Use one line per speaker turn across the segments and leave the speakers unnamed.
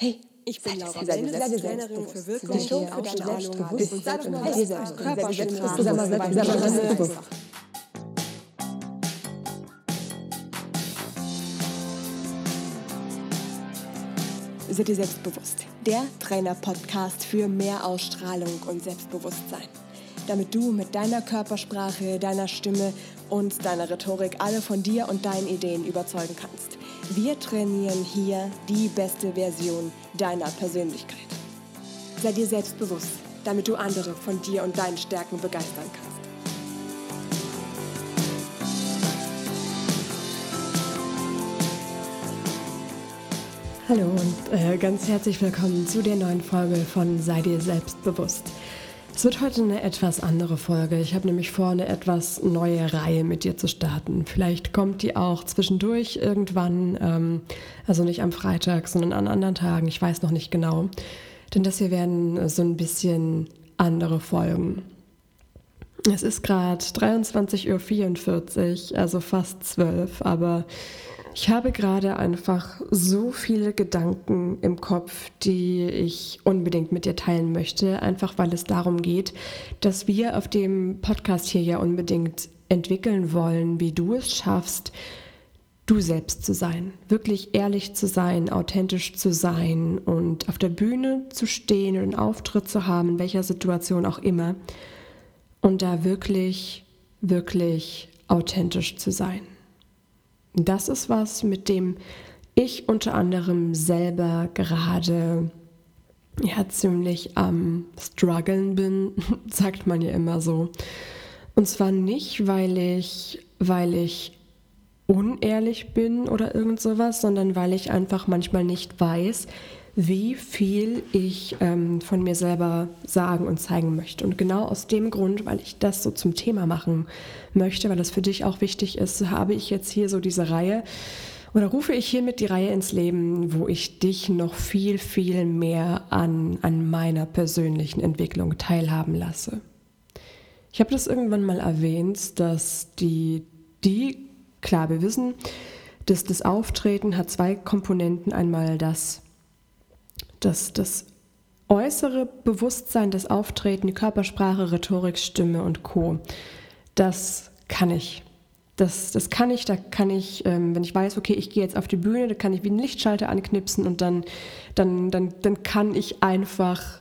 Hey, ich bin Laura Benne, Trainerin für Wirkung, und Selbstbewusstsein, Körpersprache, Seid ihr selbstbewusst? Der Trainer-Podcast für mehr Ausstrahlung und Selbstbewusstsein. Damit du mit deiner Körpersprache, deiner Stimme und deiner Rhetorik alle von dir und deinen Ideen überzeugen kannst. Wir trainieren hier die beste Version deiner Persönlichkeit. Sei dir selbstbewusst, damit du andere von dir und deinen Stärken begeistern kannst. Hallo und äh, ganz herzlich willkommen zu der neuen Folge von Sei dir selbstbewusst. Es wird heute eine etwas andere Folge. Ich habe nämlich vor, eine etwas neue Reihe mit dir zu starten. Vielleicht kommt die auch zwischendurch irgendwann, ähm, also nicht am Freitag, sondern an anderen Tagen. Ich weiß noch nicht genau. Denn das hier werden so ein bisschen andere Folgen. Es ist gerade 23.44 Uhr, also fast 12, aber ich habe gerade einfach so viele Gedanken im Kopf, die ich unbedingt mit dir teilen möchte, einfach weil es darum geht, dass wir auf dem Podcast hier ja unbedingt entwickeln wollen, wie du es schaffst, du selbst zu sein, wirklich ehrlich zu sein, authentisch zu sein und auf der Bühne zu stehen und einen Auftritt zu haben, in welcher Situation auch immer, und da wirklich, wirklich authentisch zu sein. Das ist was, mit dem ich unter anderem selber gerade ja ziemlich am struggeln bin, sagt man ja immer so. Und zwar nicht, weil ich, weil ich unehrlich bin oder irgend sowas, sondern weil ich einfach manchmal nicht weiß, wie viel ich ähm, von mir selber sagen und zeigen möchte. Und genau aus dem Grund, weil ich das so zum Thema machen möchte, weil das für dich auch wichtig ist, habe ich jetzt hier so diese Reihe oder rufe ich hiermit die Reihe ins Leben, wo ich dich noch viel, viel mehr an, an meiner persönlichen Entwicklung teilhaben lasse. Ich habe das irgendwann mal erwähnt, dass die, die klar, wir wissen, dass das Auftreten hat zwei Komponenten. Einmal das das, das äußere Bewusstsein, das Auftreten, die Körpersprache, Rhetorik, Stimme und Co. Das kann ich. Das, das kann ich, da kann ich, ähm, wenn ich weiß, okay, ich gehe jetzt auf die Bühne, da kann ich wie einen Lichtschalter anknipsen und dann, dann, dann, dann kann ich einfach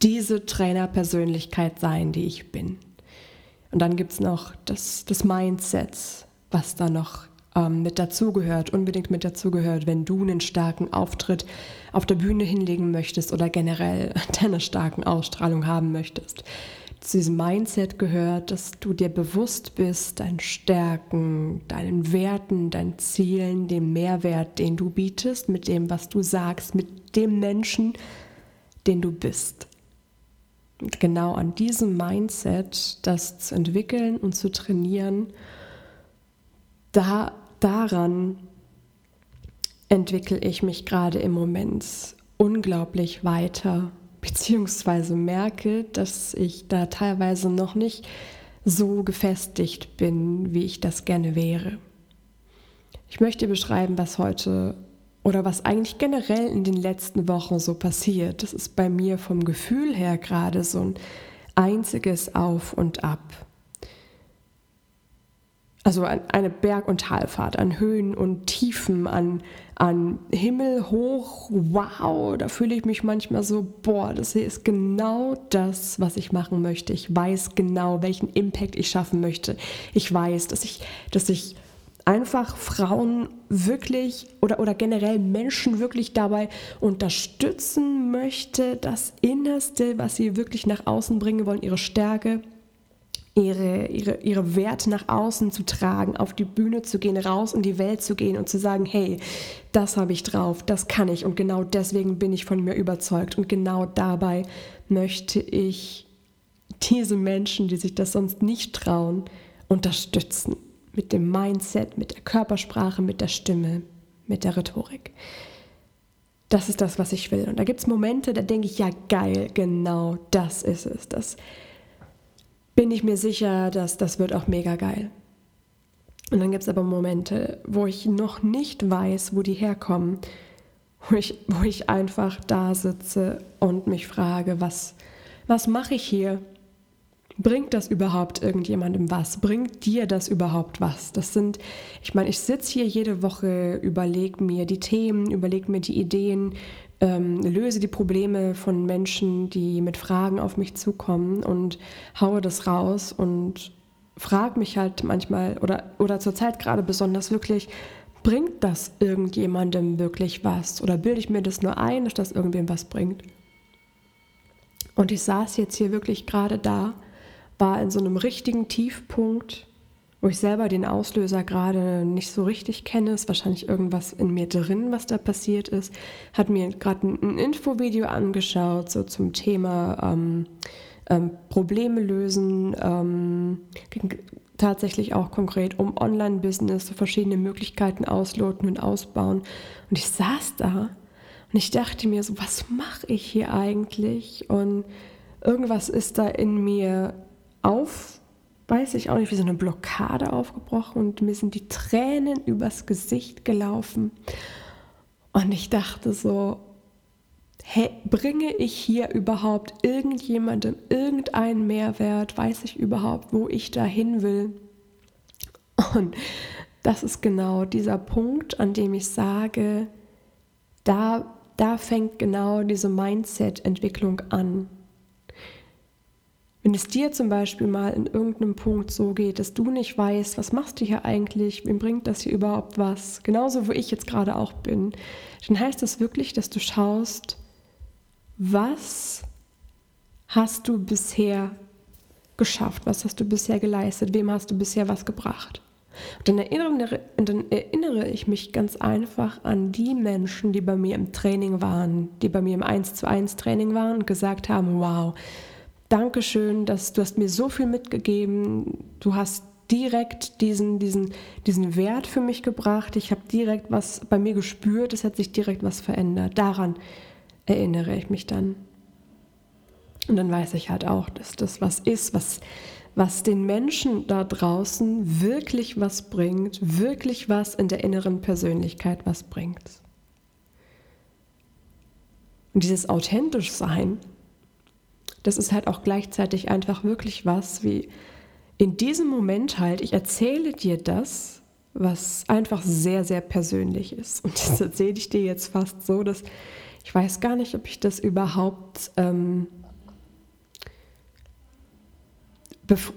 diese Trainerpersönlichkeit sein, die ich bin. Und dann gibt es noch das, das Mindset, was da noch ähm, mit dazugehört, unbedingt mit dazugehört, wenn du einen starken Auftritt auf der Bühne hinlegen möchtest oder generell deine starken Ausstrahlung haben möchtest. Zu diesem Mindset gehört, dass du dir bewusst bist, deinen Stärken, deinen Werten, deinen Zielen, dem Mehrwert, den du bietest, mit dem, was du sagst, mit dem Menschen, den du bist. Und genau an diesem Mindset, das zu entwickeln und zu trainieren, da daran entwickle ich mich gerade im Moment unglaublich weiter, beziehungsweise merke, dass ich da teilweise noch nicht so gefestigt bin, wie ich das gerne wäre. Ich möchte beschreiben, was heute oder was eigentlich generell in den letzten Wochen so passiert. Das ist bei mir vom Gefühl her gerade so ein einziges Auf und Ab. Also eine Berg- und Talfahrt, an Höhen und Tiefen, an, an Himmel hoch, wow, da fühle ich mich manchmal so, boah, das hier ist genau das, was ich machen möchte. Ich weiß genau, welchen Impact ich schaffen möchte. Ich weiß, dass ich, dass ich einfach Frauen wirklich oder, oder generell Menschen wirklich dabei unterstützen möchte, das Innerste, was sie wirklich nach außen bringen wollen, ihre Stärke, ihre, ihre, ihre Werte nach außen zu tragen, auf die Bühne zu gehen, raus in die Welt zu gehen und zu sagen, hey, das habe ich drauf, das kann ich und genau deswegen bin ich von mir überzeugt und genau dabei möchte ich diese Menschen, die sich das sonst nicht trauen, unterstützen. Mit dem Mindset, mit der Körpersprache, mit der Stimme, mit der Rhetorik. Das ist das, was ich will. Und da gibt es Momente, da denke ich, ja geil, genau das ist es. Das bin ich mir sicher, dass das wird auch mega geil. Und dann gibt es aber Momente, wo ich noch nicht weiß, wo die herkommen, wo ich, wo ich einfach da sitze und mich frage, was, was mache ich hier? Bringt das überhaupt irgendjemandem was? Bringt dir das überhaupt was? Das sind, ich meine, ich sitze hier jede Woche, überlege mir die Themen, überlege mir die Ideen, ähm, löse die Probleme von Menschen, die mit Fragen auf mich zukommen und haue das raus und frage mich halt manchmal oder, oder zurzeit gerade besonders wirklich, bringt das irgendjemandem wirklich was? Oder bilde ich mir das nur ein, dass das irgendwem was bringt? Und ich saß jetzt hier wirklich gerade da war in so einem richtigen Tiefpunkt, wo ich selber den Auslöser gerade nicht so richtig kenne. Ist wahrscheinlich irgendwas in mir drin, was da passiert ist. Hat mir gerade ein, Infovideo angeschaut, so zum Thema ähm, ähm, Probleme lösen. Ähm, tatsächlich auch konkret um Online-Business, so verschiedene Möglichkeiten ausloten und ausbauen. Und ich saß da und ich dachte mir so, was mache ich hier eigentlich? Und irgendwas ist da in mir auf, weiß ich auch nicht, wie so eine Blockade aufgebrochen und mir sind die Tränen übers Gesicht gelaufen. Und ich dachte so, hey, bringe ich hier überhaupt irgendjemandem irgendeinen Mehrwert? Weiß ich überhaupt, wo ich da hin will? Und das ist genau dieser Punkt, an dem ich sage, da, da fängt genau diese Mindset-Entwicklung an. Wenn es dir zum Beispiel mal in irgendeinem Punkt so geht, dass du nicht weißt, was machst du hier eigentlich, wem bringt das hier überhaupt was, genauso wo ich jetzt gerade auch bin, dann heißt das wirklich, dass du schaust, was hast du bisher geschafft, was hast du bisher geleistet, wem hast du bisher was gebracht. Und dann erinnere, dann erinnere ich mich ganz einfach an die Menschen, die bei mir im Training waren, die bei mir im 1 zu 1 Training waren und gesagt haben, wow, Dankeschön, dass du hast mir so viel mitgegeben. Du hast direkt diesen, diesen, diesen Wert für mich gebracht. Ich habe direkt was bei mir gespürt. Es hat sich direkt was verändert. Daran erinnere ich mich dann. Und dann weiß ich halt auch, dass das was ist, was, was den Menschen da draußen wirklich was bringt, wirklich was in der inneren Persönlichkeit was bringt. Und dieses authentisch sein, das ist halt auch gleichzeitig einfach wirklich was, wie in diesem Moment halt, ich erzähle dir das, was einfach sehr, sehr persönlich ist. Und das erzähle ich dir jetzt fast so, dass ich weiß gar nicht, ob ich das überhaupt, ähm,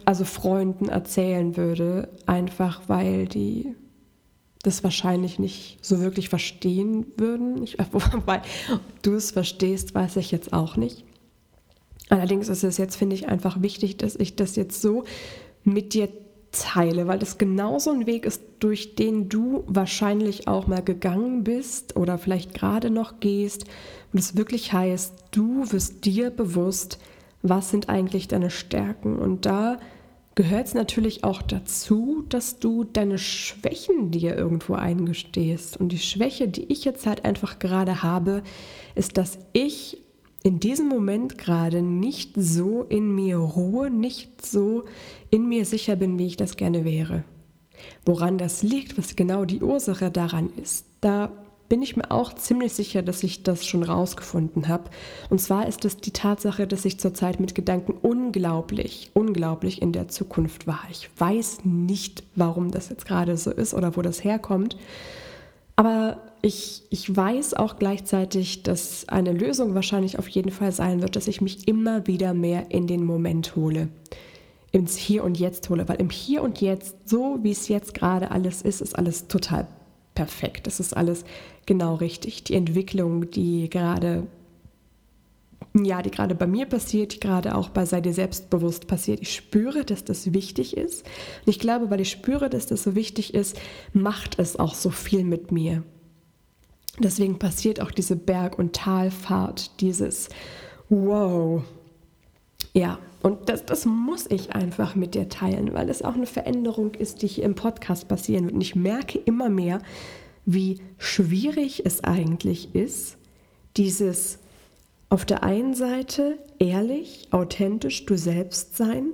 also Freunden erzählen würde, einfach weil die das wahrscheinlich nicht so wirklich verstehen würden. Ich, wobei du es verstehst, weiß ich jetzt auch nicht. Allerdings ist es jetzt, finde ich, einfach wichtig, dass ich das jetzt so mit dir teile, weil das genauso ein Weg ist, durch den du wahrscheinlich auch mal gegangen bist oder vielleicht gerade noch gehst. Und es wirklich heißt, du wirst dir bewusst, was sind eigentlich deine Stärken. Und da gehört es natürlich auch dazu, dass du deine Schwächen dir irgendwo eingestehst. Und die Schwäche, die ich jetzt halt einfach gerade habe, ist, dass ich in diesem Moment gerade nicht so in mir ruhe, nicht so in mir sicher bin, wie ich das gerne wäre. Woran das liegt, was genau die Ursache daran ist, da bin ich mir auch ziemlich sicher, dass ich das schon rausgefunden habe. Und zwar ist es die Tatsache, dass ich zurzeit mit Gedanken unglaublich, unglaublich in der Zukunft war. Ich weiß nicht, warum das jetzt gerade so ist oder wo das herkommt. Aber ich, ich weiß auch gleichzeitig, dass eine Lösung wahrscheinlich auf jeden Fall sein wird, dass ich mich immer wieder mehr in den Moment hole, ins Hier und Jetzt hole, weil im Hier und Jetzt, so wie es jetzt gerade alles ist, ist alles total perfekt. Es ist alles genau richtig. Die Entwicklung, die gerade ja, die gerade bei mir passiert, die gerade auch bei Sei dir selbstbewusst passiert. Ich spüre, dass das wichtig ist. Und ich glaube, weil ich spüre, dass das so wichtig ist, macht es auch so viel mit mir. Deswegen passiert auch diese Berg- und Talfahrt, dieses Wow. Ja, und das, das muss ich einfach mit dir teilen, weil es auch eine Veränderung ist, die hier im Podcast passieren wird. Und ich merke immer mehr, wie schwierig es eigentlich ist, dieses auf der einen Seite ehrlich, authentisch du selbst sein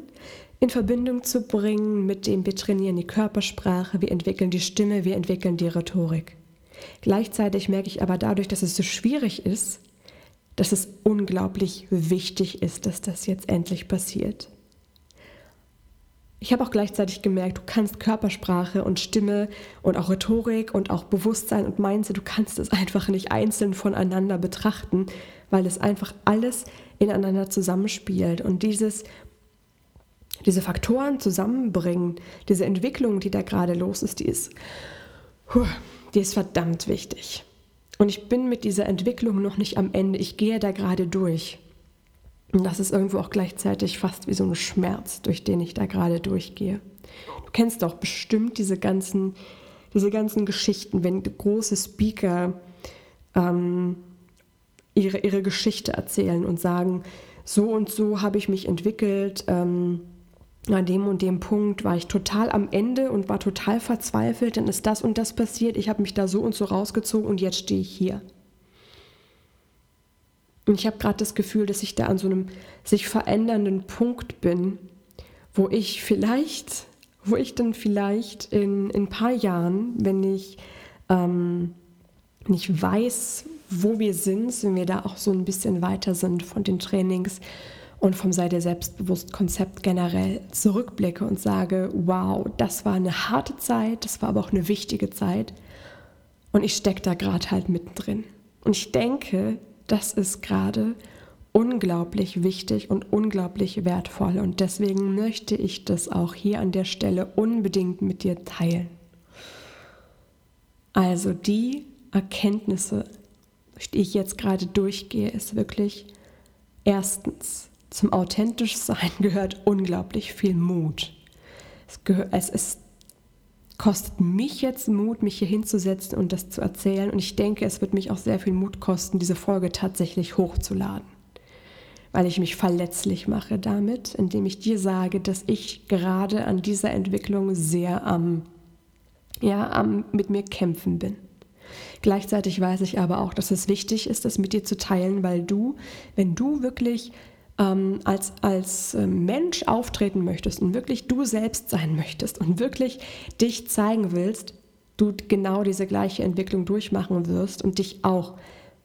in Verbindung zu bringen mit dem, wir trainieren die Körpersprache, wir entwickeln die Stimme, wir entwickeln die Rhetorik. Gleichzeitig merke ich aber dadurch, dass es so schwierig ist, dass es unglaublich wichtig ist, dass das jetzt endlich passiert. Ich habe auch gleichzeitig gemerkt, du kannst Körpersprache und Stimme und auch Rhetorik und auch Bewusstsein und Mindset, du kannst es einfach nicht einzeln voneinander betrachten, weil es einfach alles ineinander zusammenspielt. Und dieses, diese Faktoren zusammenbringen, diese Entwicklung, die da gerade los ist, die ist, die ist verdammt wichtig. Und ich bin mit dieser Entwicklung noch nicht am Ende. Ich gehe da gerade durch. Und das ist irgendwo auch gleichzeitig fast wie so ein Schmerz, durch den ich da gerade durchgehe. Du kennst doch bestimmt diese ganzen, diese ganzen Geschichten, wenn große Speaker ähm, ihre, ihre Geschichte erzählen und sagen, so und so habe ich mich entwickelt, ähm, an dem und dem Punkt war ich total am Ende und war total verzweifelt, dann ist das und das passiert, ich habe mich da so und so rausgezogen und jetzt stehe ich hier. Und ich habe gerade das Gefühl, dass ich da an so einem sich verändernden Punkt bin, wo ich vielleicht, wo ich dann vielleicht in, in ein paar Jahren, wenn ich ähm, nicht weiß, wo wir sind, wenn wir da auch so ein bisschen weiter sind von den Trainings und vom Sei dir selbstbewusst Konzept generell zurückblicke und sage, wow, das war eine harte Zeit, das war aber auch eine wichtige Zeit und ich stecke da gerade halt mittendrin. Und ich denke, das ist gerade unglaublich wichtig und unglaublich wertvoll und deswegen möchte ich das auch hier an der Stelle unbedingt mit dir teilen. Also die Erkenntnisse, die ich jetzt gerade durchgehe, ist wirklich erstens, zum authentisch sein gehört unglaublich viel Mut. Es, gehört, es, es kostet mich jetzt Mut, mich hier hinzusetzen und das zu erzählen. Und ich denke, es wird mich auch sehr viel Mut kosten, diese Folge tatsächlich hochzuladen. Weil ich mich verletzlich mache damit, indem ich dir sage, dass ich gerade an dieser Entwicklung sehr am, ja, am mit mir kämpfen bin. Gleichzeitig weiß ich aber auch, dass es wichtig ist, das mit dir zu teilen, weil du, wenn du wirklich ähm, als, als äh, Mensch auftreten möchtest und wirklich du selbst sein möchtest und wirklich dich zeigen willst, du genau diese gleiche Entwicklung durchmachen wirst und dich auch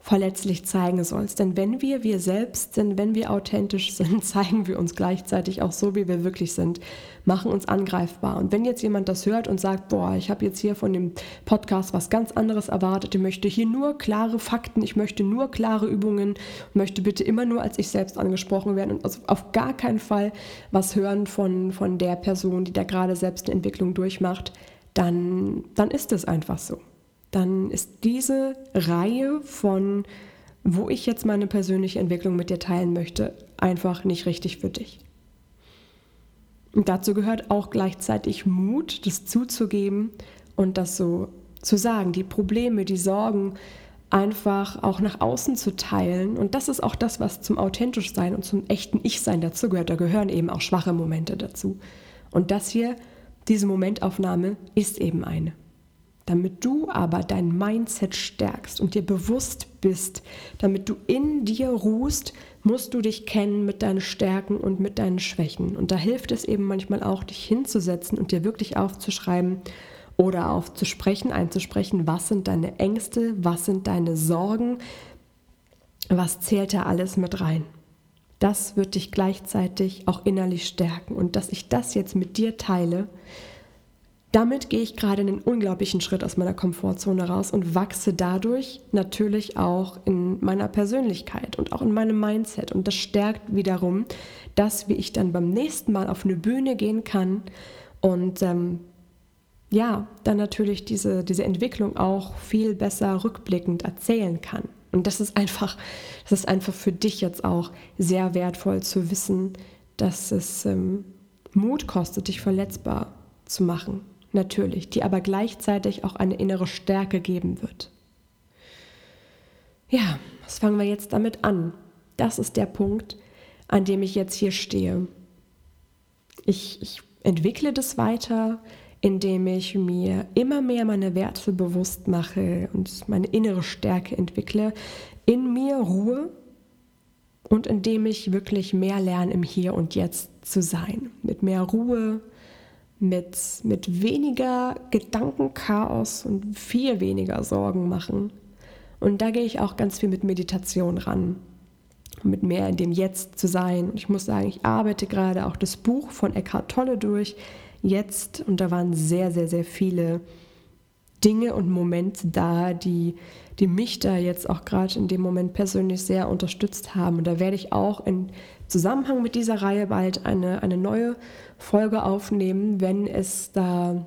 verletzlich zeigen sollst. Denn wenn wir wir selbst sind, wenn wir authentisch sind, zeigen wir uns gleichzeitig auch so, wie wir wirklich sind, machen uns angreifbar. Und wenn jetzt jemand das hört und sagt, boah, ich habe jetzt hier von dem Podcast was ganz anderes erwartet, ich möchte hier nur klare Fakten, ich möchte nur klare Übungen, möchte bitte immer nur als ich selbst angesprochen werden und also auf gar keinen Fall was hören von, von der Person, die da gerade selbst eine Entwicklung durchmacht, dann, dann ist es einfach so dann ist diese Reihe von, wo ich jetzt meine persönliche Entwicklung mit dir teilen möchte, einfach nicht richtig für dich. Und dazu gehört auch gleichzeitig Mut, das zuzugeben und das so zu sagen, die Probleme, die Sorgen einfach auch nach außen zu teilen. Und das ist auch das, was zum authentisch sein und zum echten Ich-Sein dazu gehört. Da gehören eben auch schwache Momente dazu. Und das hier, diese Momentaufnahme, ist eben eine. Damit du aber dein Mindset stärkst und dir bewusst bist, damit du in dir ruhst, musst du dich kennen mit deinen Stärken und mit deinen Schwächen. Und da hilft es eben manchmal auch, dich hinzusetzen und dir wirklich aufzuschreiben oder aufzusprechen, einzusprechen, was sind deine Ängste, was sind deine Sorgen, was zählt da alles mit rein. Das wird dich gleichzeitig auch innerlich stärken. Und dass ich das jetzt mit dir teile, damit gehe ich gerade einen unglaublichen Schritt aus meiner Komfortzone raus und wachse dadurch natürlich auch in meiner Persönlichkeit und auch in meinem Mindset. Und das stärkt wiederum das, wie ich dann beim nächsten Mal auf eine Bühne gehen kann und ähm, ja, dann natürlich diese, diese Entwicklung auch viel besser rückblickend erzählen kann. Und das ist einfach, das ist einfach für dich jetzt auch sehr wertvoll zu wissen, dass es ähm, Mut kostet, dich verletzbar zu machen natürlich, die aber gleichzeitig auch eine innere Stärke geben wird. Ja, was fangen wir jetzt damit an? Das ist der Punkt, an dem ich jetzt hier stehe. Ich, ich entwickle das weiter, indem ich mir immer mehr meine Werte bewusst mache und meine innere Stärke entwickle, in mir Ruhe und indem ich wirklich mehr lerne, im Hier und Jetzt zu sein. Mit mehr Ruhe, mit, mit weniger Gedankenchaos und viel weniger Sorgen machen. Und da gehe ich auch ganz viel mit Meditation ran, mit mehr in dem Jetzt zu sein. Und ich muss sagen, ich arbeite gerade auch das Buch von Eckhart Tolle durch, jetzt. Und da waren sehr, sehr, sehr viele Dinge und Momente da, die, die mich da jetzt auch gerade in dem Moment persönlich sehr unterstützt haben. Und da werde ich auch in Zusammenhang mit dieser Reihe bald eine, eine neue Folge aufnehmen, wenn es da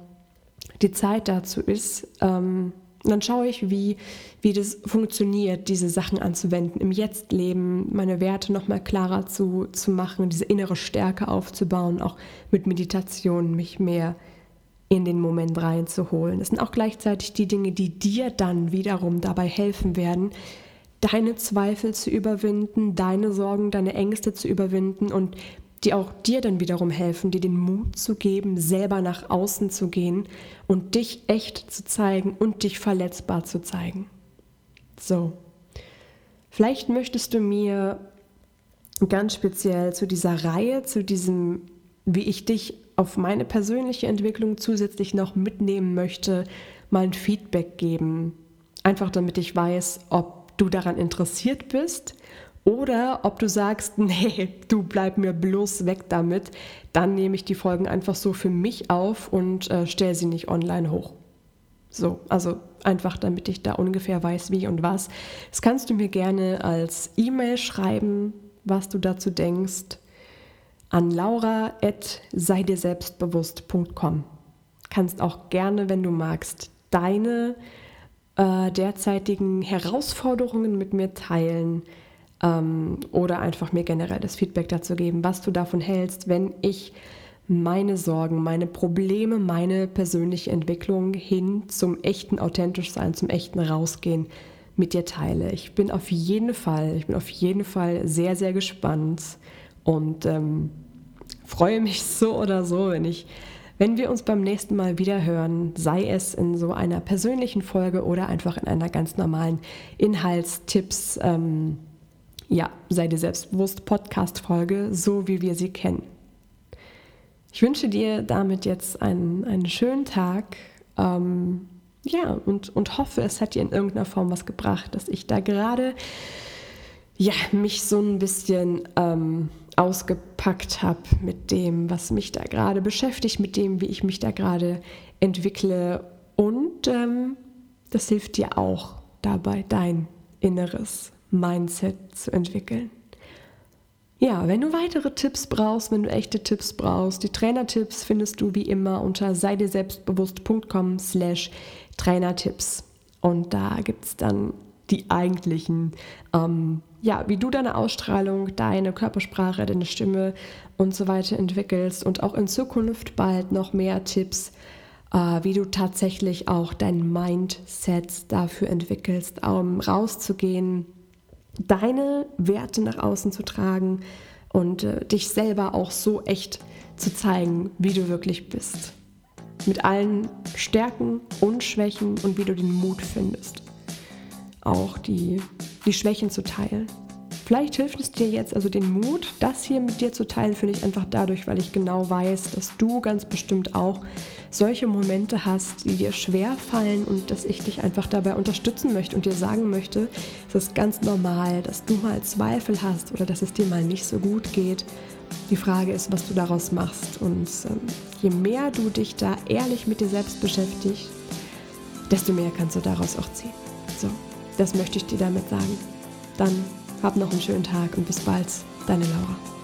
die Zeit dazu ist. Ähm, dann schaue ich, wie, wie das funktioniert, diese Sachen anzuwenden, im Jetzt-Leben, meine Werte nochmal klarer zu, zu machen, diese innere Stärke aufzubauen, auch mit Meditation mich mehr in den Moment reinzuholen. Das sind auch gleichzeitig die Dinge, die dir dann wiederum dabei helfen werden, deine Zweifel zu überwinden, deine Sorgen, deine Ängste zu überwinden und die auch dir dann wiederum helfen, dir den Mut zu geben, selber nach außen zu gehen und dich echt zu zeigen und dich verletzbar zu zeigen. So, vielleicht möchtest du mir ganz speziell zu dieser Reihe, zu diesem, wie ich dich auf meine persönliche Entwicklung zusätzlich noch mitnehmen möchte, mal ein Feedback geben. Einfach damit ich weiß, ob du daran interessiert bist oder ob du sagst, nee, du bleib mir bloß weg damit, dann nehme ich die Folgen einfach so für mich auf und äh, stelle sie nicht online hoch. So, also einfach damit ich da ungefähr weiß, wie und was. Das kannst du mir gerne als E-Mail schreiben, was du dazu denkst an laura.seidirselbstbewusst.com. Kannst auch gerne, wenn du magst, deine äh, derzeitigen Herausforderungen mit mir teilen ähm, oder einfach mir generell das Feedback dazu geben, was du davon hältst, wenn ich meine Sorgen, meine Probleme, meine persönliche Entwicklung hin zum echten authentisch sein, zum echten rausgehen mit dir teile. Ich bin auf jeden Fall, ich bin auf jeden Fall sehr, sehr gespannt und ähm, freue mich so oder so, wenn ich, wenn wir uns beim nächsten Mal wieder hören, sei es in so einer persönlichen Folge oder einfach in einer ganz normalen Inhaltstipps, ähm, ja, sei dir selbstbewusst Podcast-Folge, so wie wir sie kennen. Ich wünsche dir damit jetzt einen, einen schönen Tag. Ähm, ja, und, und hoffe, es hat dir in irgendeiner Form was gebracht, dass ich da gerade ja, mich so ein bisschen ähm, ausgepackt habe mit dem, was mich da gerade beschäftigt, mit dem, wie ich mich da gerade entwickle. Und ähm, das hilft dir auch dabei, dein inneres Mindset zu entwickeln. Ja, wenn du weitere Tipps brauchst, wenn du echte Tipps brauchst, die Trainertipps findest du wie immer unter seidirselbstbewusst.com slash Trainertipps. Und da gibt es dann die eigentlichen ähm, ja, wie du deine Ausstrahlung, deine Körpersprache, deine Stimme und so weiter entwickelst und auch in Zukunft bald noch mehr Tipps, äh, wie du tatsächlich auch dein Mindset dafür entwickelst, um rauszugehen, deine Werte nach außen zu tragen und äh, dich selber auch so echt zu zeigen, wie du wirklich bist. Mit allen Stärken und Schwächen und wie du den Mut findest auch die, die Schwächen zu teilen. Vielleicht hilft es dir jetzt also den Mut, das hier mit dir zu teilen, finde ich einfach dadurch, weil ich genau weiß, dass du ganz bestimmt auch solche Momente hast, die dir schwer fallen und dass ich dich einfach dabei unterstützen möchte und dir sagen möchte, es ist ganz normal, dass du mal Zweifel hast oder dass es dir mal nicht so gut geht. Die Frage ist, was du daraus machst. Und ähm, je mehr du dich da ehrlich mit dir selbst beschäftigst, desto mehr kannst du daraus auch ziehen. So, das möchte ich dir damit sagen. Dann hab noch einen schönen Tag und bis bald, deine Laura.